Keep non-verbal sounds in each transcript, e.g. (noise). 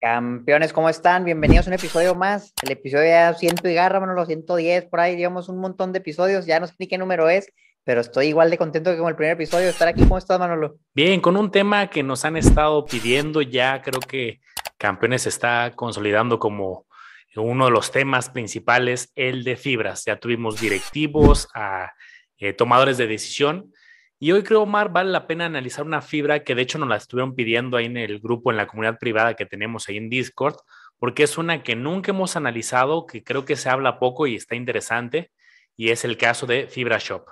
Campeones, ¿cómo están? Bienvenidos a un episodio más. El episodio ya ciento y garra, bueno, los 110 por ahí, llevamos un montón de episodios, ya no sé ni qué número es, pero estoy igual de contento que con el primer episodio de estar aquí. ¿Cómo estás, Manolo? Bien, con un tema que nos han estado pidiendo ya, creo que Campeones está consolidando como uno de los temas principales, el de fibras. Ya tuvimos directivos, a eh, tomadores de decisión y hoy creo, Omar, vale la pena analizar una fibra que de hecho nos la estuvieron pidiendo ahí en el grupo, en la comunidad privada que tenemos ahí en Discord, porque es una que nunca hemos analizado, que creo que se habla poco y está interesante, y es el caso de Fibra Shop.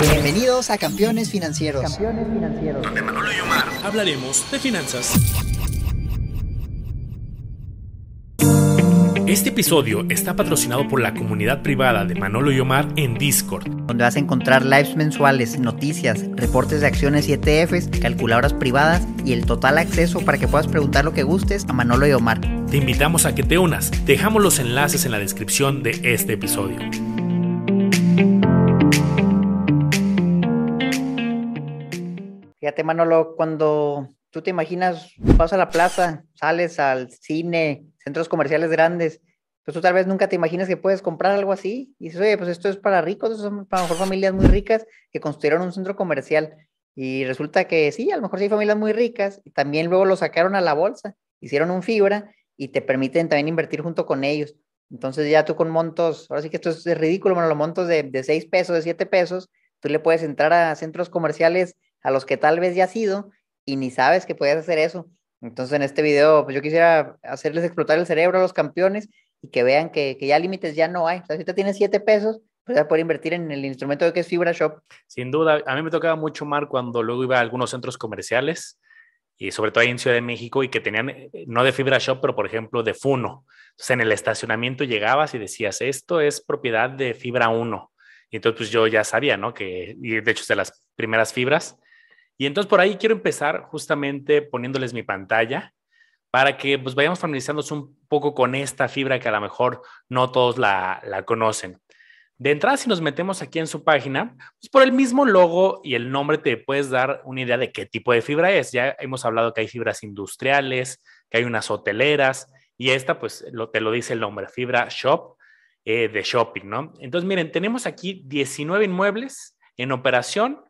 Bienvenidos a Campeones Financieros. Campeones Financieros. Donde Manolo y Omar hablaremos de finanzas. Este episodio está patrocinado por la comunidad privada de Manolo y Omar en Discord, donde vas a encontrar lives mensuales, noticias, reportes de acciones y ETFs, calculadoras privadas y el total acceso para que puedas preguntar lo que gustes a Manolo y Omar. Te invitamos a que te unas. Dejamos los enlaces en la descripción de este episodio. Fíjate, Manolo, cuando tú te imaginas, vas a la plaza, sales al cine, centros comerciales grandes, pues tú tal vez nunca te imaginas que puedes comprar algo así. Y dices, oye, pues esto es para ricos, son para mejor familias muy ricas que construyeron un centro comercial. Y resulta que sí, a lo mejor sí hay familias muy ricas, y también luego lo sacaron a la bolsa, hicieron un fibra y te permiten también invertir junto con ellos. Entonces ya tú con montos, ahora sí que esto es ridículo, bueno, los montos de, de 6 pesos, de 7 pesos, tú le puedes entrar a centros comerciales a los que tal vez ya has ido y ni sabes que puedes hacer eso. Entonces, en este video, pues yo quisiera hacerles explotar el cerebro a los campeones y que vean que, ya límites ya no hay. O sea, si te tienes 7 pesos, pues ya poder invertir en el instrumento que es Fibra Shop. Sin duda, a mí me tocaba mucho, Mar, cuando luego iba a algunos centros comerciales y sobre todo ahí en Ciudad de México y que tenían, eh, no de Fibra Shop, pero por ejemplo de Funo. Entonces, en el estacionamiento llegabas y decías, esto es propiedad de Fibra 1. Y entonces, pues yo ya sabía, ¿no? Que, y de hecho, es de las primeras fibras y entonces por ahí quiero empezar justamente poniéndoles mi pantalla para que pues vayamos familiarizándonos un poco con esta fibra que a lo mejor no todos la, conocen. De entrada, si nos metemos aquí en su página, pues por el mismo logo y el nombre te puedes dar una idea de qué tipo de fibra es. Ya hemos hablado que hay fibras industriales, que hay unas hoteleras, y esta pues te lo dice el nombre, fibra shop eh, de shopping, ¿no? Entonces, miren, tenemos aquí 19 inmuebles en operación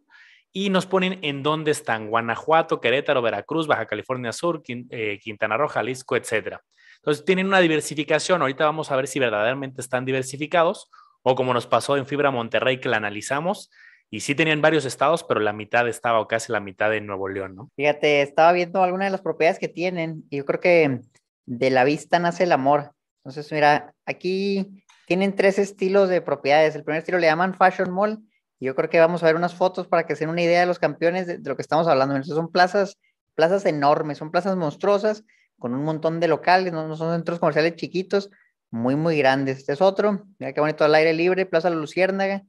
y nos ponen en dónde están, Guanajuato, Querétaro, Veracruz, Baja California Sur, eh, Quintana Roo, Jalisco, etcétera. Entonces tienen una diversificación, ahorita vamos a ver si verdaderamente están diversificados o como nos pasó en Fibra Monterrey que la analizamos y sí tenían varios estados, pero la mitad estaba o casi la mitad en Nuevo León, ¿no? Fíjate, estaba viendo algunas de las propiedades que tienen y yo creo que de la vista nace el amor. Entonces, mira, aquí tienen tres estilos de propiedades. El primer estilo le llaman Fashion Mall, yo creo que vamos a ver unas fotos para que se den una idea de los campeones de, lo que estamos hablando. Entonces son plazas, plazas enormes, son plazas monstruosas con un montón de locales, no, son centros comerciales chiquitos, muy, muy grandes. Este es otro, mira qué bonito al aire libre, Plaza La Luciérnaga.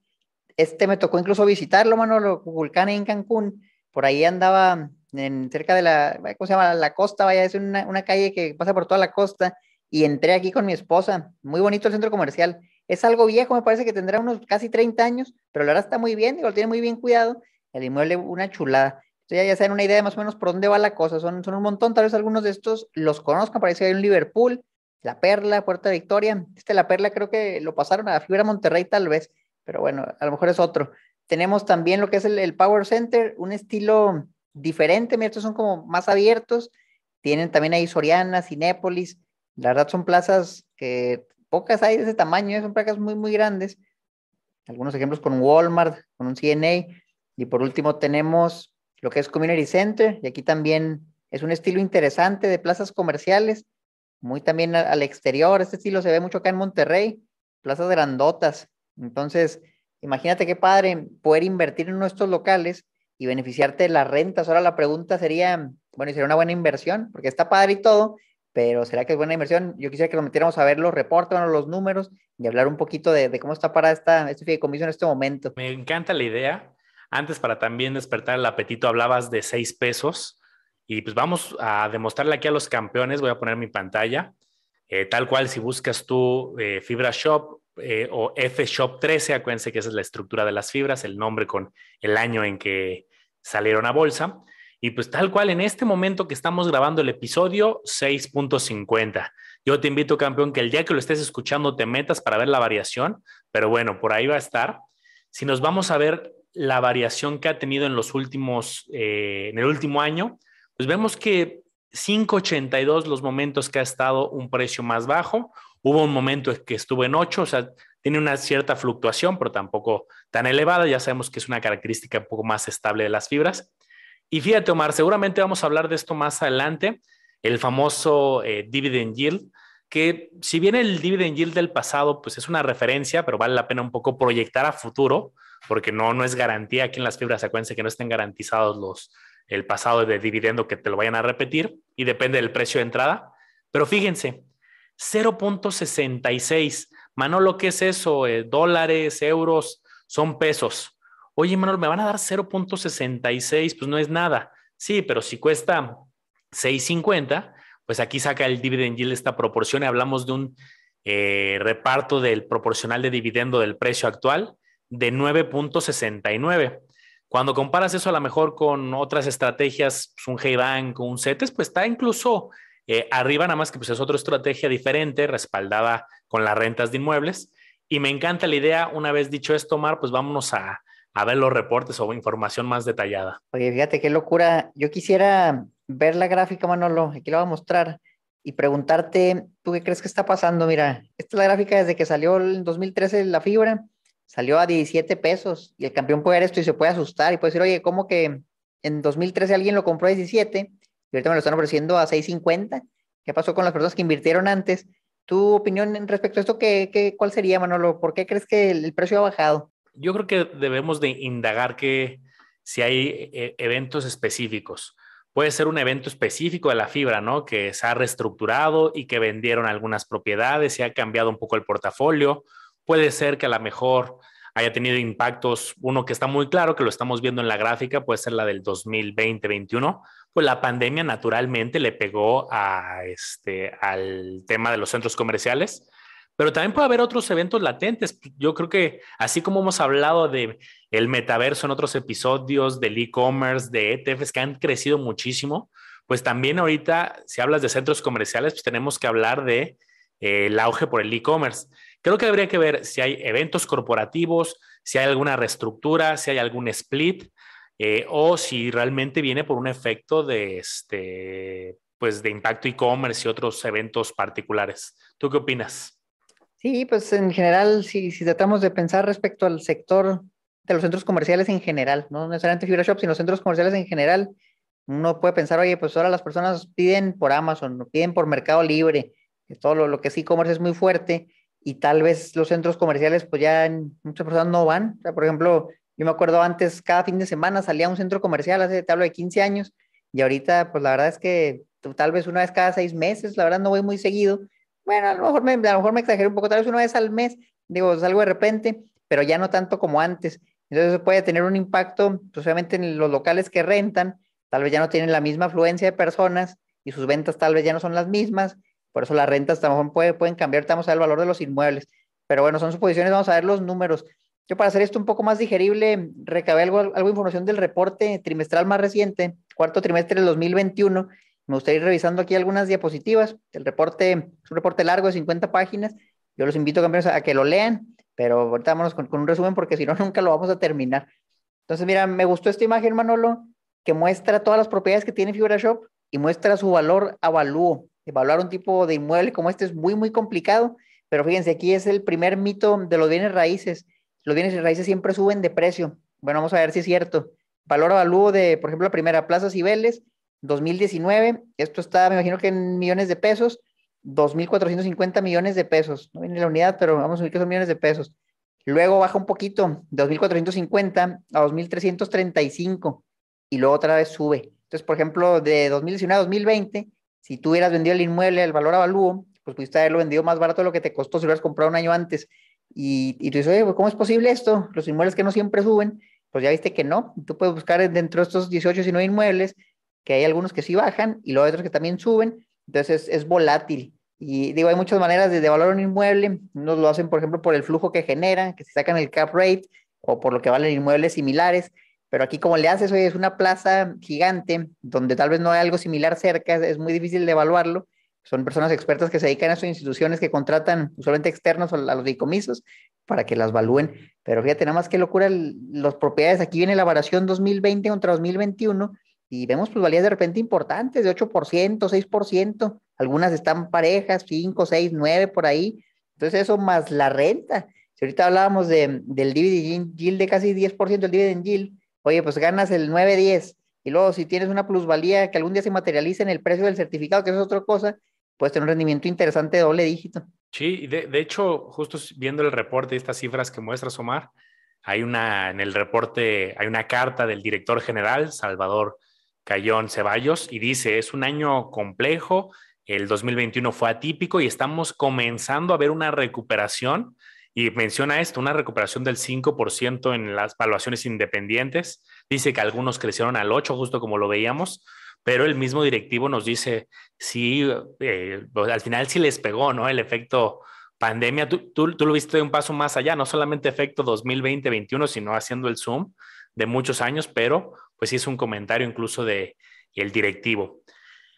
Este me tocó incluso visitarlo, Manolo, Vulcán en Cancún. Por ahí andaba en, cerca de la, ¿cómo se llama? La costa, vaya, es una, una calle que pasa por toda la costa. Y entré aquí con mi esposa. Muy bonito el centro comercial es algo viejo, me parece que tendrá unos casi 30 años, pero la verdad está muy bien, lo tiene muy bien cuidado. El inmueble, una chulada. Entonces ya, ya una idea de más o menos por dónde va la cosa. Son, son un montón, tal vez algunos de estos los conozcan. Parece que hay un Liverpool, La Perla, Puerta Victoria. Este La Perla creo que lo pasaron a la Fibra Monterrey tal vez, pero bueno, a lo mejor es otro. Tenemos también lo que es el, Power Center, un estilo diferente. Mira, estos son como más abiertos. Tienen también ahí Soriana, Cinépolis. La verdad son plazas que pocas hay de ese tamaño, ¿eh? son placas muy, muy grandes. Algunos ejemplos con Walmart, con un CNA. Y por último tenemos lo que es Community Center, y aquí también es un estilo interesante de plazas comerciales, muy también al exterior. Este estilo se ve mucho acá en Monterrey, plazas grandotas. Entonces, imagínate qué padre poder invertir en nuestros locales y beneficiarte de las rentas. Ahora la pregunta sería, bueno, ¿y sería una buena inversión? Porque está padre y todo, pero ¿será que es buena inversión? Yo quisiera que nos metiéramos a ver los reportes, los números y hablar un poquito de, cómo está para esta, este fideicomiso en este momento. Me encanta la idea. Antes, para también despertar el apetito, hablabas de seis pesos y pues vamos a demostrarle aquí a los campeones. Voy a poner mi pantalla. Eh, tal cual, si buscas tú eh, Fibra Shop eh, o F Shop 13, acuérdense que esa es la estructura de las fibras, el nombre con el año en que salieron a bolsa. Y pues tal cual, en este momento que estamos grabando el episodio, 6.50. Yo te invito, campeón, que el día que lo estés escuchando te metas para ver la variación, pero bueno, por ahí va a estar. Si nos vamos a ver la variación que ha tenido en los últimos, eh, en el último año, pues vemos que 5.82 los momentos que ha estado un precio más bajo. Hubo un momento que estuvo en 8, o sea, tiene una cierta fluctuación, pero tampoco tan elevada. Ya sabemos que es una característica un poco más estable de las fibras. Y fíjate, Omar, seguramente vamos a hablar de esto más adelante, el famoso eh, dividend yield, que si bien el dividend yield del pasado pues es una referencia, pero vale la pena un poco proyectar a futuro, porque no, no es garantía aquí en las fibras, acuérdense que no estén garantizados los, el pasado de dividendo que te lo vayan a repetir y depende del precio de entrada. Pero fíjense, 0.66. Manolo, ¿qué es eso? Eh, dólares, euros, son pesos. Oye, Manuel, me van a dar 0.66, pues no es nada. Sí, pero si cuesta 6.50, pues aquí saca el dividend yield esta proporción y hablamos de un eh, reparto del proporcional de dividendo del precio actual de 9.69. Cuando comparas eso a lo mejor con otras estrategias, pues un Hey con un CETES, pues está incluso eh, arriba, nada más que pues es otra estrategia diferente, respaldada con las rentas de inmuebles. Y me encanta la idea, una vez dicho esto, Omar, pues vámonos a, a ver los reportes o información más detallada. Oye, fíjate qué locura. Yo quisiera ver la gráfica, Manolo, aquí la voy a mostrar, y preguntarte, ¿tú qué crees que está pasando? Mira, esta es la gráfica desde que salió en 2013 la fibra, salió a 17 pesos, y el campeón puede ver esto y se puede asustar y puede decir, oye, ¿cómo que en 2013 alguien lo compró a 17 y ahorita me lo están ofreciendo a 6.50? ¿Qué pasó con las personas que invirtieron antes? ¿Tu opinión respecto a esto, qué, qué, cuál sería, Manolo? ¿Por qué crees que el precio ha bajado? Yo creo que debemos de indagar que si hay eh, eventos específicos. Puede ser un evento específico de la fibra, ¿no? Que se ha reestructurado y que vendieron algunas propiedades y ha cambiado un poco el portafolio. Puede ser que a lo mejor haya tenido impactos, uno que está muy claro, que lo estamos viendo en la gráfica, puede ser la del 2020-21, pues la pandemia naturalmente le pegó a este, al tema de los centros comerciales pero también puede haber otros eventos latentes. Yo creo que así como hemos hablado de el metaverso en otros episodios, del e-commerce, de ETFs que han crecido muchísimo, pues también ahorita, si hablas de centros comerciales, pues tenemos que hablar de eh, el auge por el e-commerce. Creo que habría que ver si hay eventos corporativos, si hay alguna reestructura, si hay algún split, eh, o si realmente viene por un efecto de este, pues de impacto e-commerce y otros eventos particulares. ¿Tú qué opinas? Sí, pues en general, si, tratamos de pensar respecto al sector de los centros comerciales en general, no necesariamente Fibra Shop, sino centros comerciales en general, uno puede pensar, oye, pues ahora las personas piden por Amazon, piden por Mercado Libre, que todo lo, que es e-commerce es muy fuerte, y tal vez los centros comerciales, pues ya muchas personas no van. Por ejemplo, yo me acuerdo antes, cada fin de semana salía a un centro comercial, hace, te hablo de 15 años, y ahorita, pues la verdad es que tal vez una vez cada seis meses, la verdad no voy muy seguido, bueno, a lo mejor me, a lo mejor me exageré un poco, tal vez una vez al mes, digo, salgo de repente, pero ya no tanto como antes. Entonces puede tener un impacto, pues obviamente en los locales que rentan, tal vez ya no tienen la misma afluencia de personas y sus ventas tal vez ya no son las mismas, por eso las rentas a lo mejor puede, pueden cambiar, estamos el valor de los inmuebles. Pero bueno, son suposiciones, vamos a ver los números. Yo para hacer esto un poco más digerible, recabé algo, algo de información del reporte trimestral más reciente, cuarto trimestre del 2021, me gustaría ir revisando aquí algunas diapositivas. El reporte es un reporte largo de 50 páginas. Yo los invito, campeones, a que lo lean, pero ahorita vámonos con, un resumen porque si no, (laughs) nunca lo vamos a terminar. Entonces, mira, me gustó esta imagen, Manolo, que muestra todas las propiedades que tiene Fibra Shop y muestra su valor avalúo. Evaluar un tipo de inmueble como este es muy, muy complicado, pero fíjense, aquí es el primer mito de los bienes raíces. Los bienes raíces siempre suben de precio. Bueno, vamos a ver si es cierto. Valor avalúo de, por ejemplo, la primera Plaza Cibeles, 2019, esto está, me imagino que en millones de pesos, 2.450 millones de pesos. No viene la unidad, pero vamos a ver que son millones de pesos. Luego baja un poquito, 2.450 a 2.335 y luego otra vez sube. Entonces, por ejemplo, de 2019 a 2020, si tú hubieras vendido el inmueble al valor avalúo, pues pudiste haberlo vendido más barato de lo que te costó si lo hubieras comprado un año antes. Y, y tú dices, oye, pues, ¿cómo es posible esto? Los inmuebles que no siempre suben, pues ya viste que no. Tú puedes buscar dentro de estos 18, 19 inmuebles que hay algunos que sí bajan y hay otros que también suben, entonces es, volátil. Y digo, hay muchas maneras de, valorar un inmueble, unos lo hacen, por ejemplo, por el flujo que genera, que se sacan el cap rate, o por lo que valen inmuebles similares, pero aquí como le haces, hoy es una plaza gigante donde tal vez no hay algo similar cerca, es muy difícil de evaluarlo. Son personas expertas que se dedican a estas instituciones que contratan usualmente externos a los decomisos para que las evalúen. Pero fíjate, nada más que locura las propiedades. Aquí viene la variación 2020 contra 2021 y vemos plusvalías de repente importantes, de 8%, 6%. Algunas están parejas, 5, 6, 9 por ahí. Entonces eso más la renta. Si ahorita hablábamos de, del dividend yield de casi 10%, el dividend yield, Oye, pues ganas el 9-10 y luego si tienes una plusvalía que algún día se materialice en el precio del certificado, que es otra cosa, puedes tener un rendimiento interesante de doble dígito. Sí, de, de hecho, justo viendo el reporte y estas cifras que muestras, Omar, hay una, en el reporte, hay una carta del director general, Salvador Cayón Ceballos, y dice, es un año complejo, el 2021 fue atípico y estamos comenzando a ver una recuperación y menciona esto, una recuperación del 5% en las valuaciones independientes. Dice que algunos crecieron al 8%, justo como lo veíamos, pero el mismo directivo nos dice, sí, eh, al final sí les pegó, ¿no? El efecto pandemia, tú, tú, lo viste un paso más allá, no solamente efecto 2020-21, sino haciendo el zoom de muchos años, pero pues es un comentario incluso de el directivo.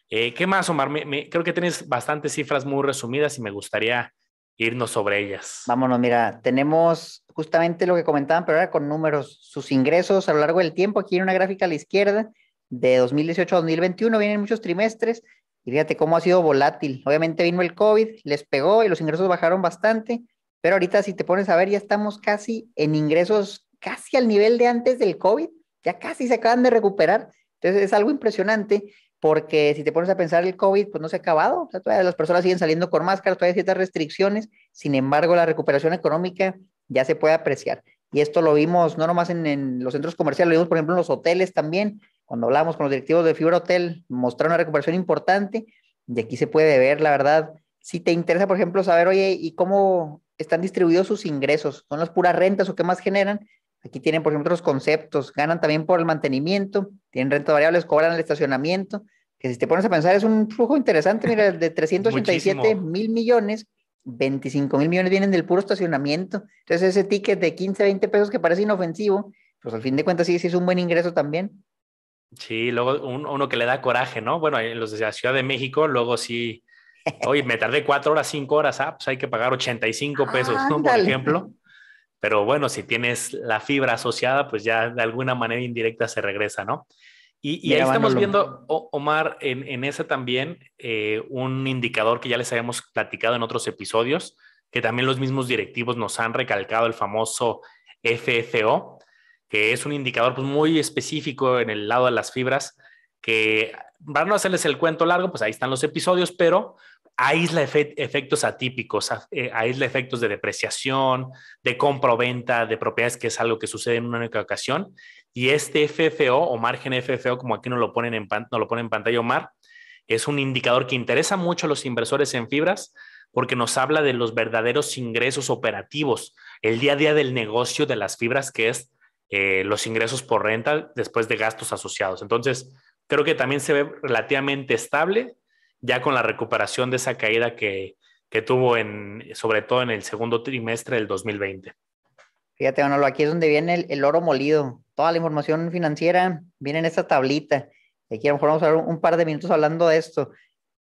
Eh, ¿Qué más, Omar? creo que tienes bastantes cifras muy resumidas y me gustaría irnos sobre ellas. Vámonos, mira, tenemos justamente lo que comentaban, pero ahora con números, sus ingresos a lo largo del tiempo, aquí en una gráfica a la izquierda, de 2018 a 2021, vienen muchos trimestres, y fíjate cómo ha sido volátil. Obviamente vino el COVID, les pegó y los ingresos bajaron bastante, pero ahorita si te pones a ver, ya estamos casi en ingresos, casi al nivel de antes del COVID, ya casi se acaban de recuperar. Entonces es algo impresionante porque si te pones a pensar el COVID, pues no se ha acabado, todavía las personas siguen saliendo con máscaras, todavía hay ciertas restricciones, sin embargo la recuperación económica ya se puede apreciar. Y esto lo vimos no nomás en, los centros comerciales, lo vimos por ejemplo en los hoteles también, cuando hablamos con los directivos de Fibra Hotel, mostraron una recuperación importante, y aquí se puede ver, la verdad, si te interesa, por ejemplo, saber, oye, ¿y cómo están distribuidos sus ingresos? ¿Son las puras rentas o qué más generan? Aquí tienen, por ejemplo, los conceptos, ganan también por el mantenimiento, tienen renta variables, cobran el estacionamiento, que si te pones a pensar es un flujo interesante, mira, de (laughs) 387 mil millones, 25 mil millones vienen del puro estacionamiento. Entonces ese ticket de 15, 20 pesos que parece inofensivo, pues al fin de cuentas sí, sí es un buen ingreso también. Sí, luego uno que le da coraje, ¿no? Bueno, en los de la Ciudad de México, luego sí, (laughs) oye, me tardé cuatro horas, cinco horas, ah, pues hay que pagar 85 pesos, ¿no? Por ejemplo. Pero bueno, si tienes la fibra asociada, pues ya de alguna manera indirecta se regresa, ¿no? Y, ahí estamos viendo, Omar, en, en ese también eh, un indicador que ya les habíamos platicado en otros episodios, que también los mismos directivos nos han recalcado, el famoso FFO, que es un indicador pues, muy específico en el lado de las fibras, que para no hacerles el cuento largo, pues ahí están los episodios, pero aísla efectos atípicos, eh, aísla efectos de depreciación, de compra o venta de propiedades, que es algo que sucede en una única ocasión. Y este FFO o margen FFO, como aquí nos lo ponen en, nos lo ponen en pantalla Omar, es un indicador que interesa mucho a los inversores en fibras porque nos habla de los verdaderos ingresos operativos, el día a día del negocio de las fibras, que es eh, los ingresos por renta después de gastos asociados. Entonces, creo que también se ve relativamente estable ya con la recuperación de esa caída que, tuvo en, sobre todo en el segundo trimestre del 2020. Fíjate, Manolo, aquí es donde viene el, oro molido. Toda la información financiera viene en esta tablita. Aquí a lo mejor vamos a ver un, par de minutos hablando de esto.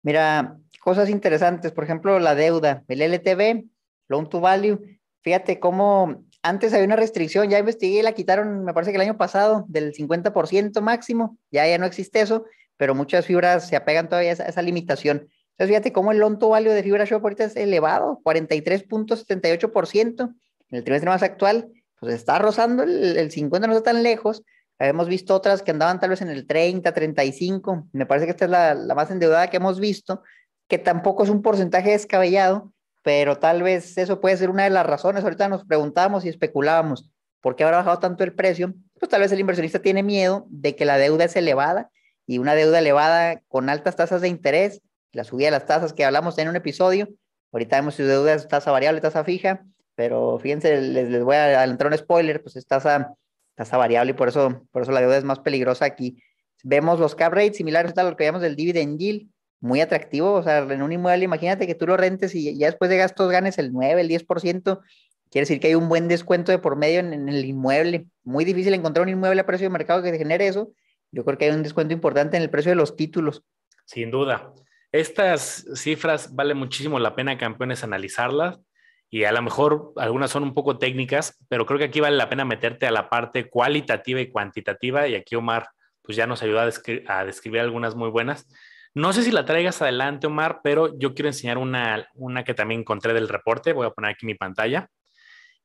Mira, cosas interesantes, por ejemplo, la deuda, el LTV, Loan to Value. Fíjate cómo antes había una restricción, ya investigué, la quitaron, me parece que el año pasado, del 50% máximo, ya, ya no existe eso, pero muchas fibras se apegan todavía a esa, limitación. Entonces, fíjate cómo el lonto value de Fibra Shop ahorita es elevado, 43.78%. En el trimestre más actual, pues está rozando el, el 50, no está tan lejos. Hemos visto otras que andaban tal vez en el 30, 35. Me parece que esta es la, la más endeudada que hemos visto, que tampoco es un porcentaje descabellado, pero tal vez eso puede ser una de las razones. Ahorita nos preguntábamos y especulábamos por qué habrá bajado tanto el precio. Pues tal vez el inversionista tiene miedo de que la deuda es elevada y una deuda elevada con altas tasas de interés, la subida de las tasas que hablamos en un episodio. Ahorita vemos si deuda es tasa variable, tasa fija, pero fíjense, les, les voy a adelantar un spoiler, pues es tasa, tasa variable y por eso, por eso la deuda es más peligrosa aquí. Vemos los cap rates similares a lo que llamamos del dividend yield, muy atractivo, o sea, en un inmueble, imagínate que tú lo rentes y ya después de gastos ganes el 9, el 10%, quiere decir que hay un buen descuento de por medio en, el inmueble. Muy difícil encontrar un inmueble a precio de mercado que genere eso. Yo creo que hay un descuento importante en el precio de los títulos. Sin duda. Estas cifras vale muchísimo la pena, campeones, analizarlas y a lo mejor algunas son un poco técnicas, pero creo que aquí vale la pena meterte a la parte cualitativa y cuantitativa y aquí Omar pues ya nos ayuda a, describir algunas muy buenas. No sé si la traigas adelante, Omar, pero yo quiero enseñar una, una que también encontré del reporte. Voy a poner aquí mi pantalla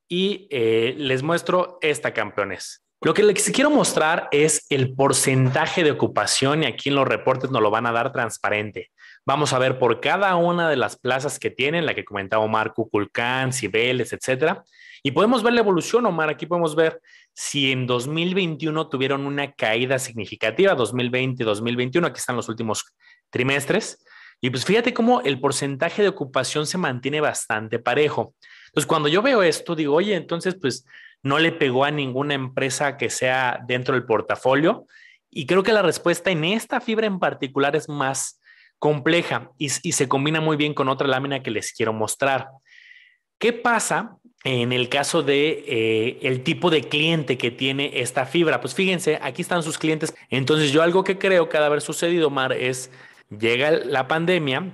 y eh, les muestro esta, campeones. Lo que les quiero mostrar es el porcentaje de ocupación y aquí en los reportes nos lo van a dar transparente. Vamos a ver por cada una de las plazas que tienen, la que comentaba Omar, Cuculcán, Cibeles, etcétera. Y podemos ver la evolución, Omar. Aquí podemos ver si en 2021 tuvieron una caída significativa, 2020, 2021, aquí están los últimos trimestres. Y pues fíjate cómo el porcentaje de ocupación se mantiene bastante parejo. Entonces, cuando yo veo esto, digo, oye, entonces, pues no le pegó a ninguna empresa que sea dentro del portafolio. Y creo que la respuesta en esta fibra en particular es más compleja y, se combina muy bien con otra lámina que les quiero mostrar. ¿Qué pasa en el caso de eh, el tipo de cliente que tiene esta fibra? Pues fíjense, aquí están sus clientes. Entonces yo algo que creo que ha de haber sucedido, Mar, es llega la pandemia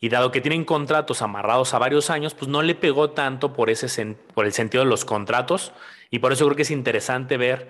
y dado que tienen contratos amarrados a varios años, pues no le pegó tanto por, ese por el sentido de los contratos y por eso creo que es interesante ver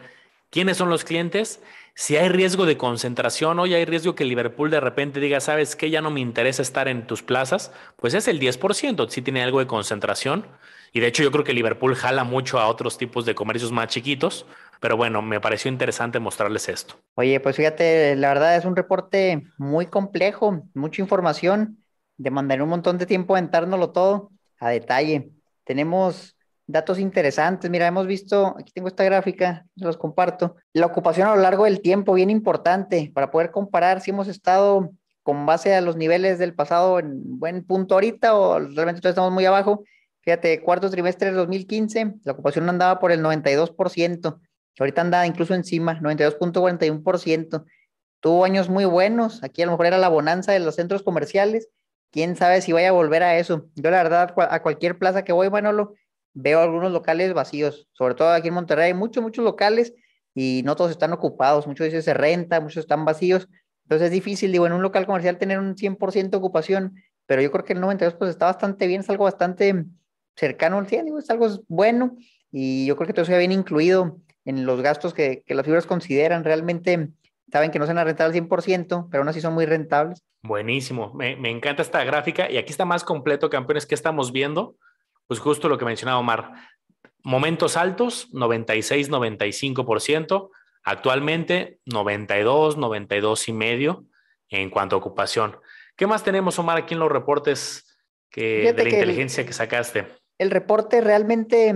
quiénes son los clientes, si hay riesgo de concentración, hoy hay riesgo que Liverpool de repente diga, sabes que ya no me interesa estar en tus plazas, pues es el 10%, si tiene algo de concentración. Y de hecho yo creo que Liverpool jala mucho a otros tipos de comercios más chiquitos, pero bueno, me pareció interesante mostrarles esto. Oye, pues fíjate, la verdad es un reporte muy complejo, mucha información demandaría un montón de tiempo aventárnoslo todo a detalle. Tenemos datos interesantes. Mira, hemos visto, aquí tengo esta gráfica, los comparto. La ocupación a lo largo del tiempo, bien importante, para poder comparar si hemos estado con base a los niveles del pasado en buen punto ahorita o realmente estamos muy abajo. Fíjate, cuarto trimestre de 2015, la ocupación andaba por el 92%, ahorita anda incluso encima, 92.41%. Tuvo años muy buenos, aquí a lo mejor era la bonanza de los centros comerciales, quién sabe si vaya a volver a eso. Yo la verdad, a cualquier plaza que voy, Manolo, veo algunos locales vacíos, sobre todo aquí en Monterrey, hay muchos, muchos locales y no todos están ocupados, muchos dicen se renta, muchos están vacíos, entonces es difícil, digo, en un local comercial tener un 100% ocupación, pero yo creo que el 92 pues está bastante bien, es algo bastante cercano al 100, digo, es algo bueno y yo creo que todo ya viene incluido en los gastos que, que las fibras consideran, realmente saben que no a rentar al 100%, pero aún así son muy rentables. Buenísimo, me, encanta esta gráfica y aquí está más completo, campeones, que estamos viendo? Pues justo lo que mencionaba Omar, momentos altos, 96, 95%, actualmente 92, 92 y medio en cuanto a ocupación. ¿Qué más tenemos, Omar, aquí en los reportes que, de la inteligencia que sacaste? El reporte realmente,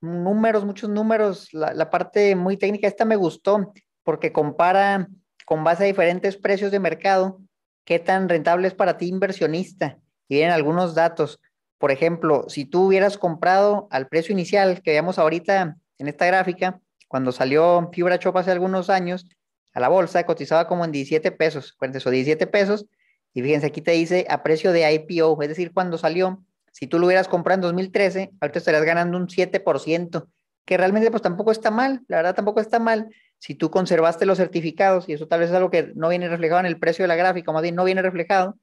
números, muchos números, la, la parte muy técnica, esta me gustó porque compara con base a diferentes precios de mercado qué tan rentable es para ti inversionista. Y vienen algunos datos. Por ejemplo, si tú hubieras comprado al precio inicial que veíamos ahorita en esta gráfica, cuando salió Fibra Chop hace algunos años, a la bolsa cotizaba como en 17 pesos, o 17 pesos, y fíjense, aquí te dice a precio de IPO, es decir, cuando salió, si tú lo hubieras comprado en 2013, ahorita estarías ganando un 7%, que realmente pues tampoco está mal, la verdad tampoco está mal, si tú conservaste los certificados, y eso tal vez es algo que no viene reflejado en el precio de la gráfica, más bien no viene reflejado,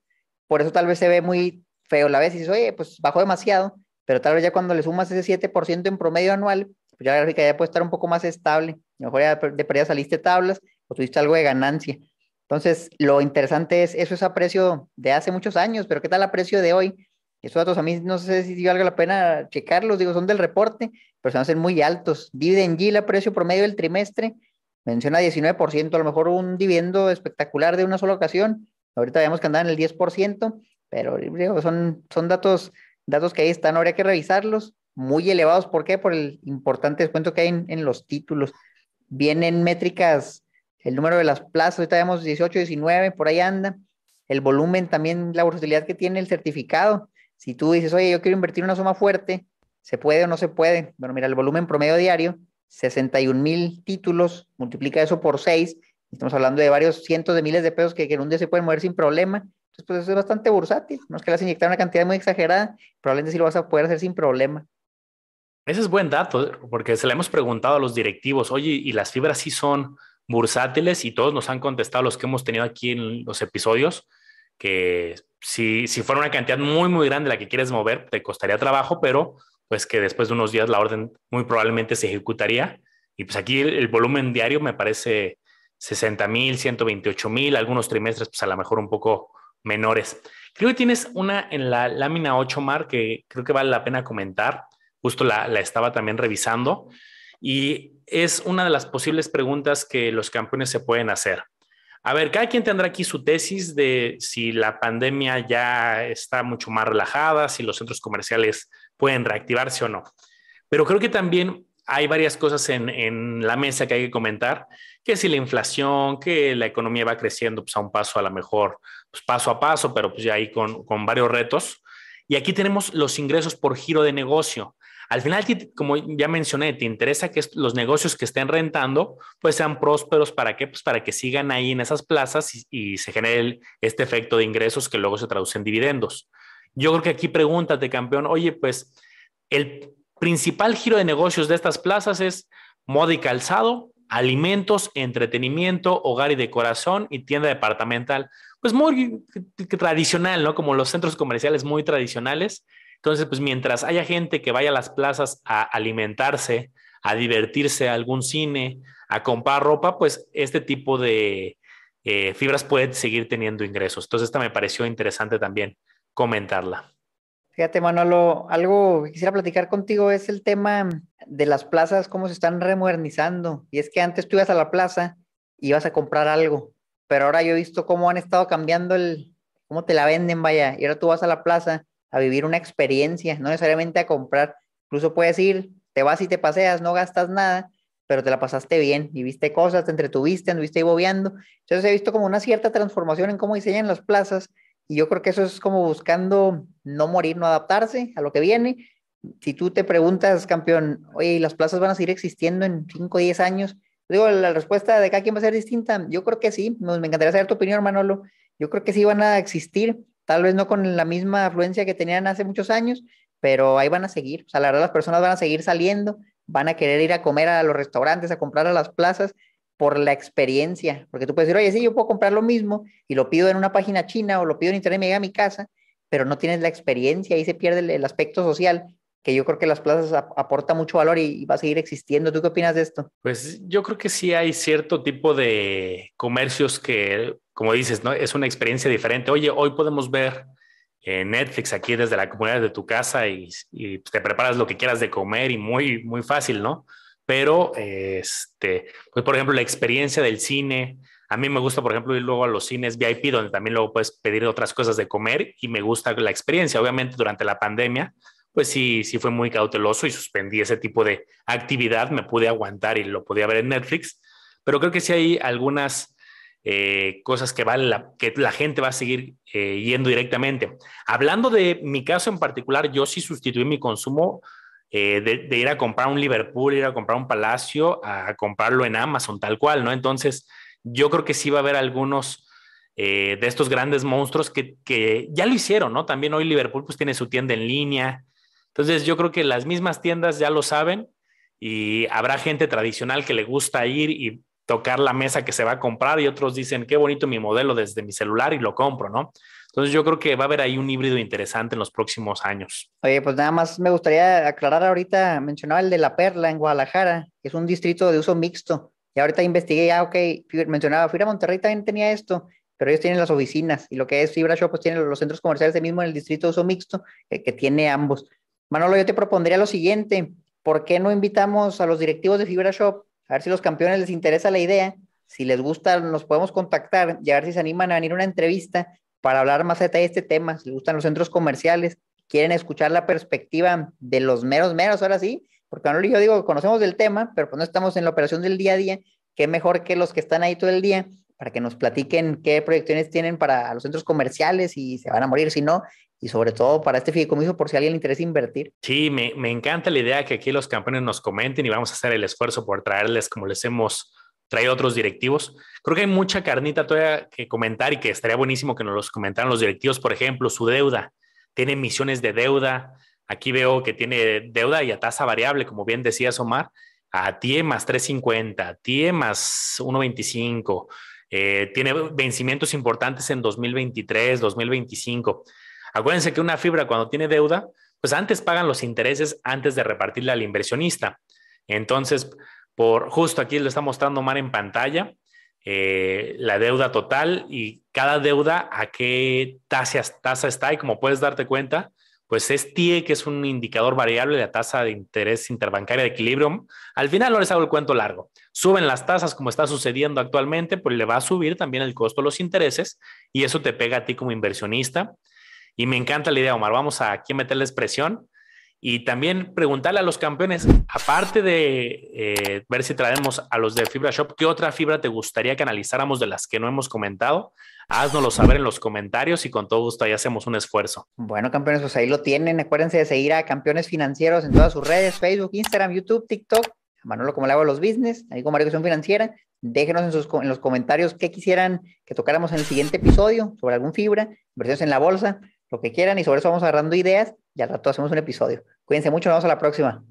por eso tal vez se ve muy feo la vez y dices, oye, pues bajó demasiado, pero tal vez ya cuando le sumas ese 7% en promedio anual, pues ya la gráfica ya puede estar un poco más estable, mejor ya de pérdida saliste tablas o tuviste algo de ganancia. Entonces, lo interesante es, eso es a precio de hace muchos años, pero ¿qué tal a precio de hoy? Esos datos a mí no sé si valga la pena checarlos, digo, son del reporte, pero se van a ser muy altos. Dividend yield a precio promedio del trimestre, menciona 19%, a lo mejor un dividendo espectacular de una sola ocasión. Ahorita vemos que andan en el 10%, pero son, son datos, datos que ahí están, habría que revisarlos. Muy elevados, ¿por qué? Por el importante descuento que hay en, los títulos. Vienen métricas, el número de las plazas, ahorita vemos 18, 19, por ahí anda. El volumen también, la volatilidad que tiene el certificado. Si tú dices, oye, yo quiero invertir una suma fuerte, ¿se puede o no se puede? Bueno, mira, el volumen promedio diario 61 mil títulos, multiplica eso por 6, estamos hablando de varios cientos de miles de pesos que, en un día se pueden mover sin problema. Entonces, pues eso es bastante bursátil. No es que le vas a inyectar una cantidad muy exagerada, probablemente sí lo vas a poder hacer sin problema. Ese es buen dato, porque se le hemos preguntado a los directivos, oye, ¿y las fibras sí son bursátiles? Y todos nos han contestado los que hemos tenido aquí en los episodios, que si, si fuera una cantidad muy, muy grande la que quieres mover, te costaría trabajo, pero pues que después de unos días la orden muy probablemente se ejecutaría. Y pues aquí el, volumen diario me parece 60 mil, 128 mil, algunos trimestres pues a lo mejor un poco menores. Creo que tienes una en la lámina 8, Mar, que creo que vale la pena comentar. Justo la, la estaba también revisando. Y es una de las posibles preguntas que los campeones se pueden hacer. A ver, cada quien tendrá aquí su tesis de si la pandemia ya está mucho más relajada, si los centros comerciales pueden reactivarse o no. Pero creo que también hay varias cosas en, la mesa que hay que comentar, que si la inflación, que la economía va creciendo pues, a un paso a lo mejor, pues, paso a paso, pero pues ya ahí con, con varios retos. Y aquí tenemos los ingresos por giro de negocio. Al final, como ya mencioné, te interesa que los negocios que estén rentando pues sean prósperos. ¿Para qué? Pues para que sigan ahí en esas plazas y, se genere este efecto de ingresos que luego se traduce en dividendos. Yo creo que aquí pregúntate, campeón, oye, pues el principal giro de negocios de estas plazas es moda y calzado, alimentos, entretenimiento, hogar y decoración y tienda departamental. Pues muy tradicional, ¿no? Como los centros comerciales muy tradicionales entonces, pues mientras haya gente que vaya a las plazas a alimentarse, a divertirse, a algún cine, a comprar ropa, pues este tipo de eh, fibras puede seguir teniendo ingresos. Entonces, esta me pareció interesante también comentarla. Fíjate, Manolo, algo que quisiera platicar contigo es el tema de las plazas, cómo se están remodernizando. Y es que antes tú ibas a la plaza y ibas a comprar algo, pero ahora yo he visto cómo han estado cambiando el, cómo te la venden, vaya, y ahora tú vas a la plaza a vivir una experiencia, no necesariamente a comprar. Incluso puedes ir, te vas y te paseas, no gastas nada, pero te la pasaste bien y viste cosas, te entretuviste, anduviste ahí bobeando. Entonces he visto como una cierta transformación en cómo diseñan las plazas y yo creo que eso es como buscando no morir, no adaptarse a lo que viene. Si tú te preguntas, campeón, oye, ¿las plazas van a seguir existiendo en 5 o 10 años? Digo, la respuesta de cada quien va a ser distinta. Yo creo que sí, me encantaría saber tu opinión, Manolo. Yo creo que sí van a existir tal vez no con la misma afluencia que tenían hace muchos años, pero ahí van a seguir. O sea, la verdad, las personas van a seguir saliendo, van a querer ir a comer a los restaurantes, a comprar a las plazas por la experiencia. Porque tú puedes decir, oye, sí, yo puedo comprar lo mismo y lo pido en una página china o lo pido en internet y me llega a mi casa, pero no tienes la experiencia y se pierde el, aspecto social que yo creo que las plazas aporta mucho valor y, va a seguir existiendo. ¿Tú qué opinas de esto? Pues yo creo que sí hay cierto tipo de comercios que como dices, ¿no? Es una experiencia diferente. Oye, hoy podemos ver eh, Netflix aquí desde la comunidad de tu casa y, te preparas lo que quieras de comer y muy, muy fácil, ¿no? Pero, este, pues por ejemplo, la experiencia del cine, a mí me gusta, por ejemplo, ir luego a los cines VIP, donde también luego puedes pedir otras cosas de comer y me gusta la experiencia. Obviamente, durante la pandemia, pues sí, sí fue muy cauteloso y suspendí ese tipo de actividad, me pude aguantar y lo podía ver en Netflix, pero creo que sí hay algunas eh, cosas que, vale la, que la gente va a seguir eh, yendo directamente. Hablando de mi caso en particular, yo sí sustituí mi consumo eh, de, ir a comprar un Liverpool, ir a comprar un Palacio, a comprarlo en Amazon, tal cual, ¿no? Entonces, yo creo que sí va a haber algunos de estos grandes monstruos que, que, ya lo hicieron, ¿no? También hoy Liverpool pues tiene su tienda en línea. Entonces, yo creo que las mismas tiendas ya lo saben y habrá gente tradicional que le gusta ir y tocar la mesa que se va a comprar y otros dicen, qué bonito mi modelo desde mi celular y lo compro, ¿no? Entonces yo creo que va a haber ahí un híbrido interesante en los próximos años. Oye, pues nada más me gustaría aclarar ahorita, mencionaba el de La Perla en Guadalajara, que es un distrito de uso mixto. Y ahorita investigué, ya, ok, mencionaba, fui a Monterrey también tenía esto, pero ellos tienen las oficinas y lo que es Fibra Shop, pues tienen los centros comerciales de mismo en el distrito de uso mixto, que, que tiene ambos. Manolo, yo te propondría lo siguiente, ¿por qué no invitamos a los directivos de Fibra Shop a ver si los campeones les interesa la idea, si les gusta, nos podemos contactar y a ver si se animan a venir a una entrevista para hablar más de este tema, si les gustan los centros comerciales, quieren escuchar la perspectiva de los meros meros, ahora sí, porque no yo digo, conocemos del tema, pero pues no estamos en la operación del día a día, qué mejor que los que están ahí todo el día para que nos platiquen qué proyecciones tienen para los centros comerciales y se van a morir si no, y sobre todo para este fideicomiso por si a alguien le interesa invertir. Sí, me, me, encanta la idea que aquí los campeones nos comenten y vamos a hacer el esfuerzo por traerles como les hemos traído otros directivos. Creo que hay mucha carnita todavía que comentar y que estaría buenísimo que nos los comentaran los directivos. Por ejemplo, su deuda. Tiene emisiones de deuda. Aquí veo que tiene deuda y a tasa variable, como bien decía Omar, a TIE más 350, TIE más 125. Eh, tiene vencimientos importantes en 2023, 2025. Acuérdense que una fibra cuando tiene deuda, pues antes pagan los intereses antes de repartirla al inversionista. Entonces, por justo aquí lo está mostrando Mar en pantalla, eh, la deuda total y cada deuda a qué tasa, tasa está y como puedes darte cuenta, pues es TIE, que es un indicador variable de la tasa de interés interbancaria de equilibrio. Al final no les hago el cuento largo. Suben las tasas como está sucediendo actualmente, pues le va a subir también el costo de los intereses y eso te pega a ti como inversionista. Y me encanta la idea, Omar. Vamos a aquí meterles presión y también preguntarle a los campeones, aparte de eh, ver si traemos a los de Fibra Shop, ¿qué otra fibra te gustaría que analizáramos de las que no hemos comentado? Haznoslo saber en los comentarios y con todo gusto ahí hacemos un esfuerzo. Bueno, campeones, pues ahí lo tienen. Acuérdense de seguir a Campeones Financieros en todas sus redes, Facebook, Instagram, YouTube, TikTok. Manolo, como le hago a los business, ahí como Educación Financiera. Déjenos en, sus, en los comentarios qué quisieran que tocáramos en el siguiente episodio sobre algún fibra, inversiones en la bolsa, lo que quieran y sobre eso vamos agarrando ideas y al rato hacemos un episodio. Cuídense mucho, nos vemos a la próxima.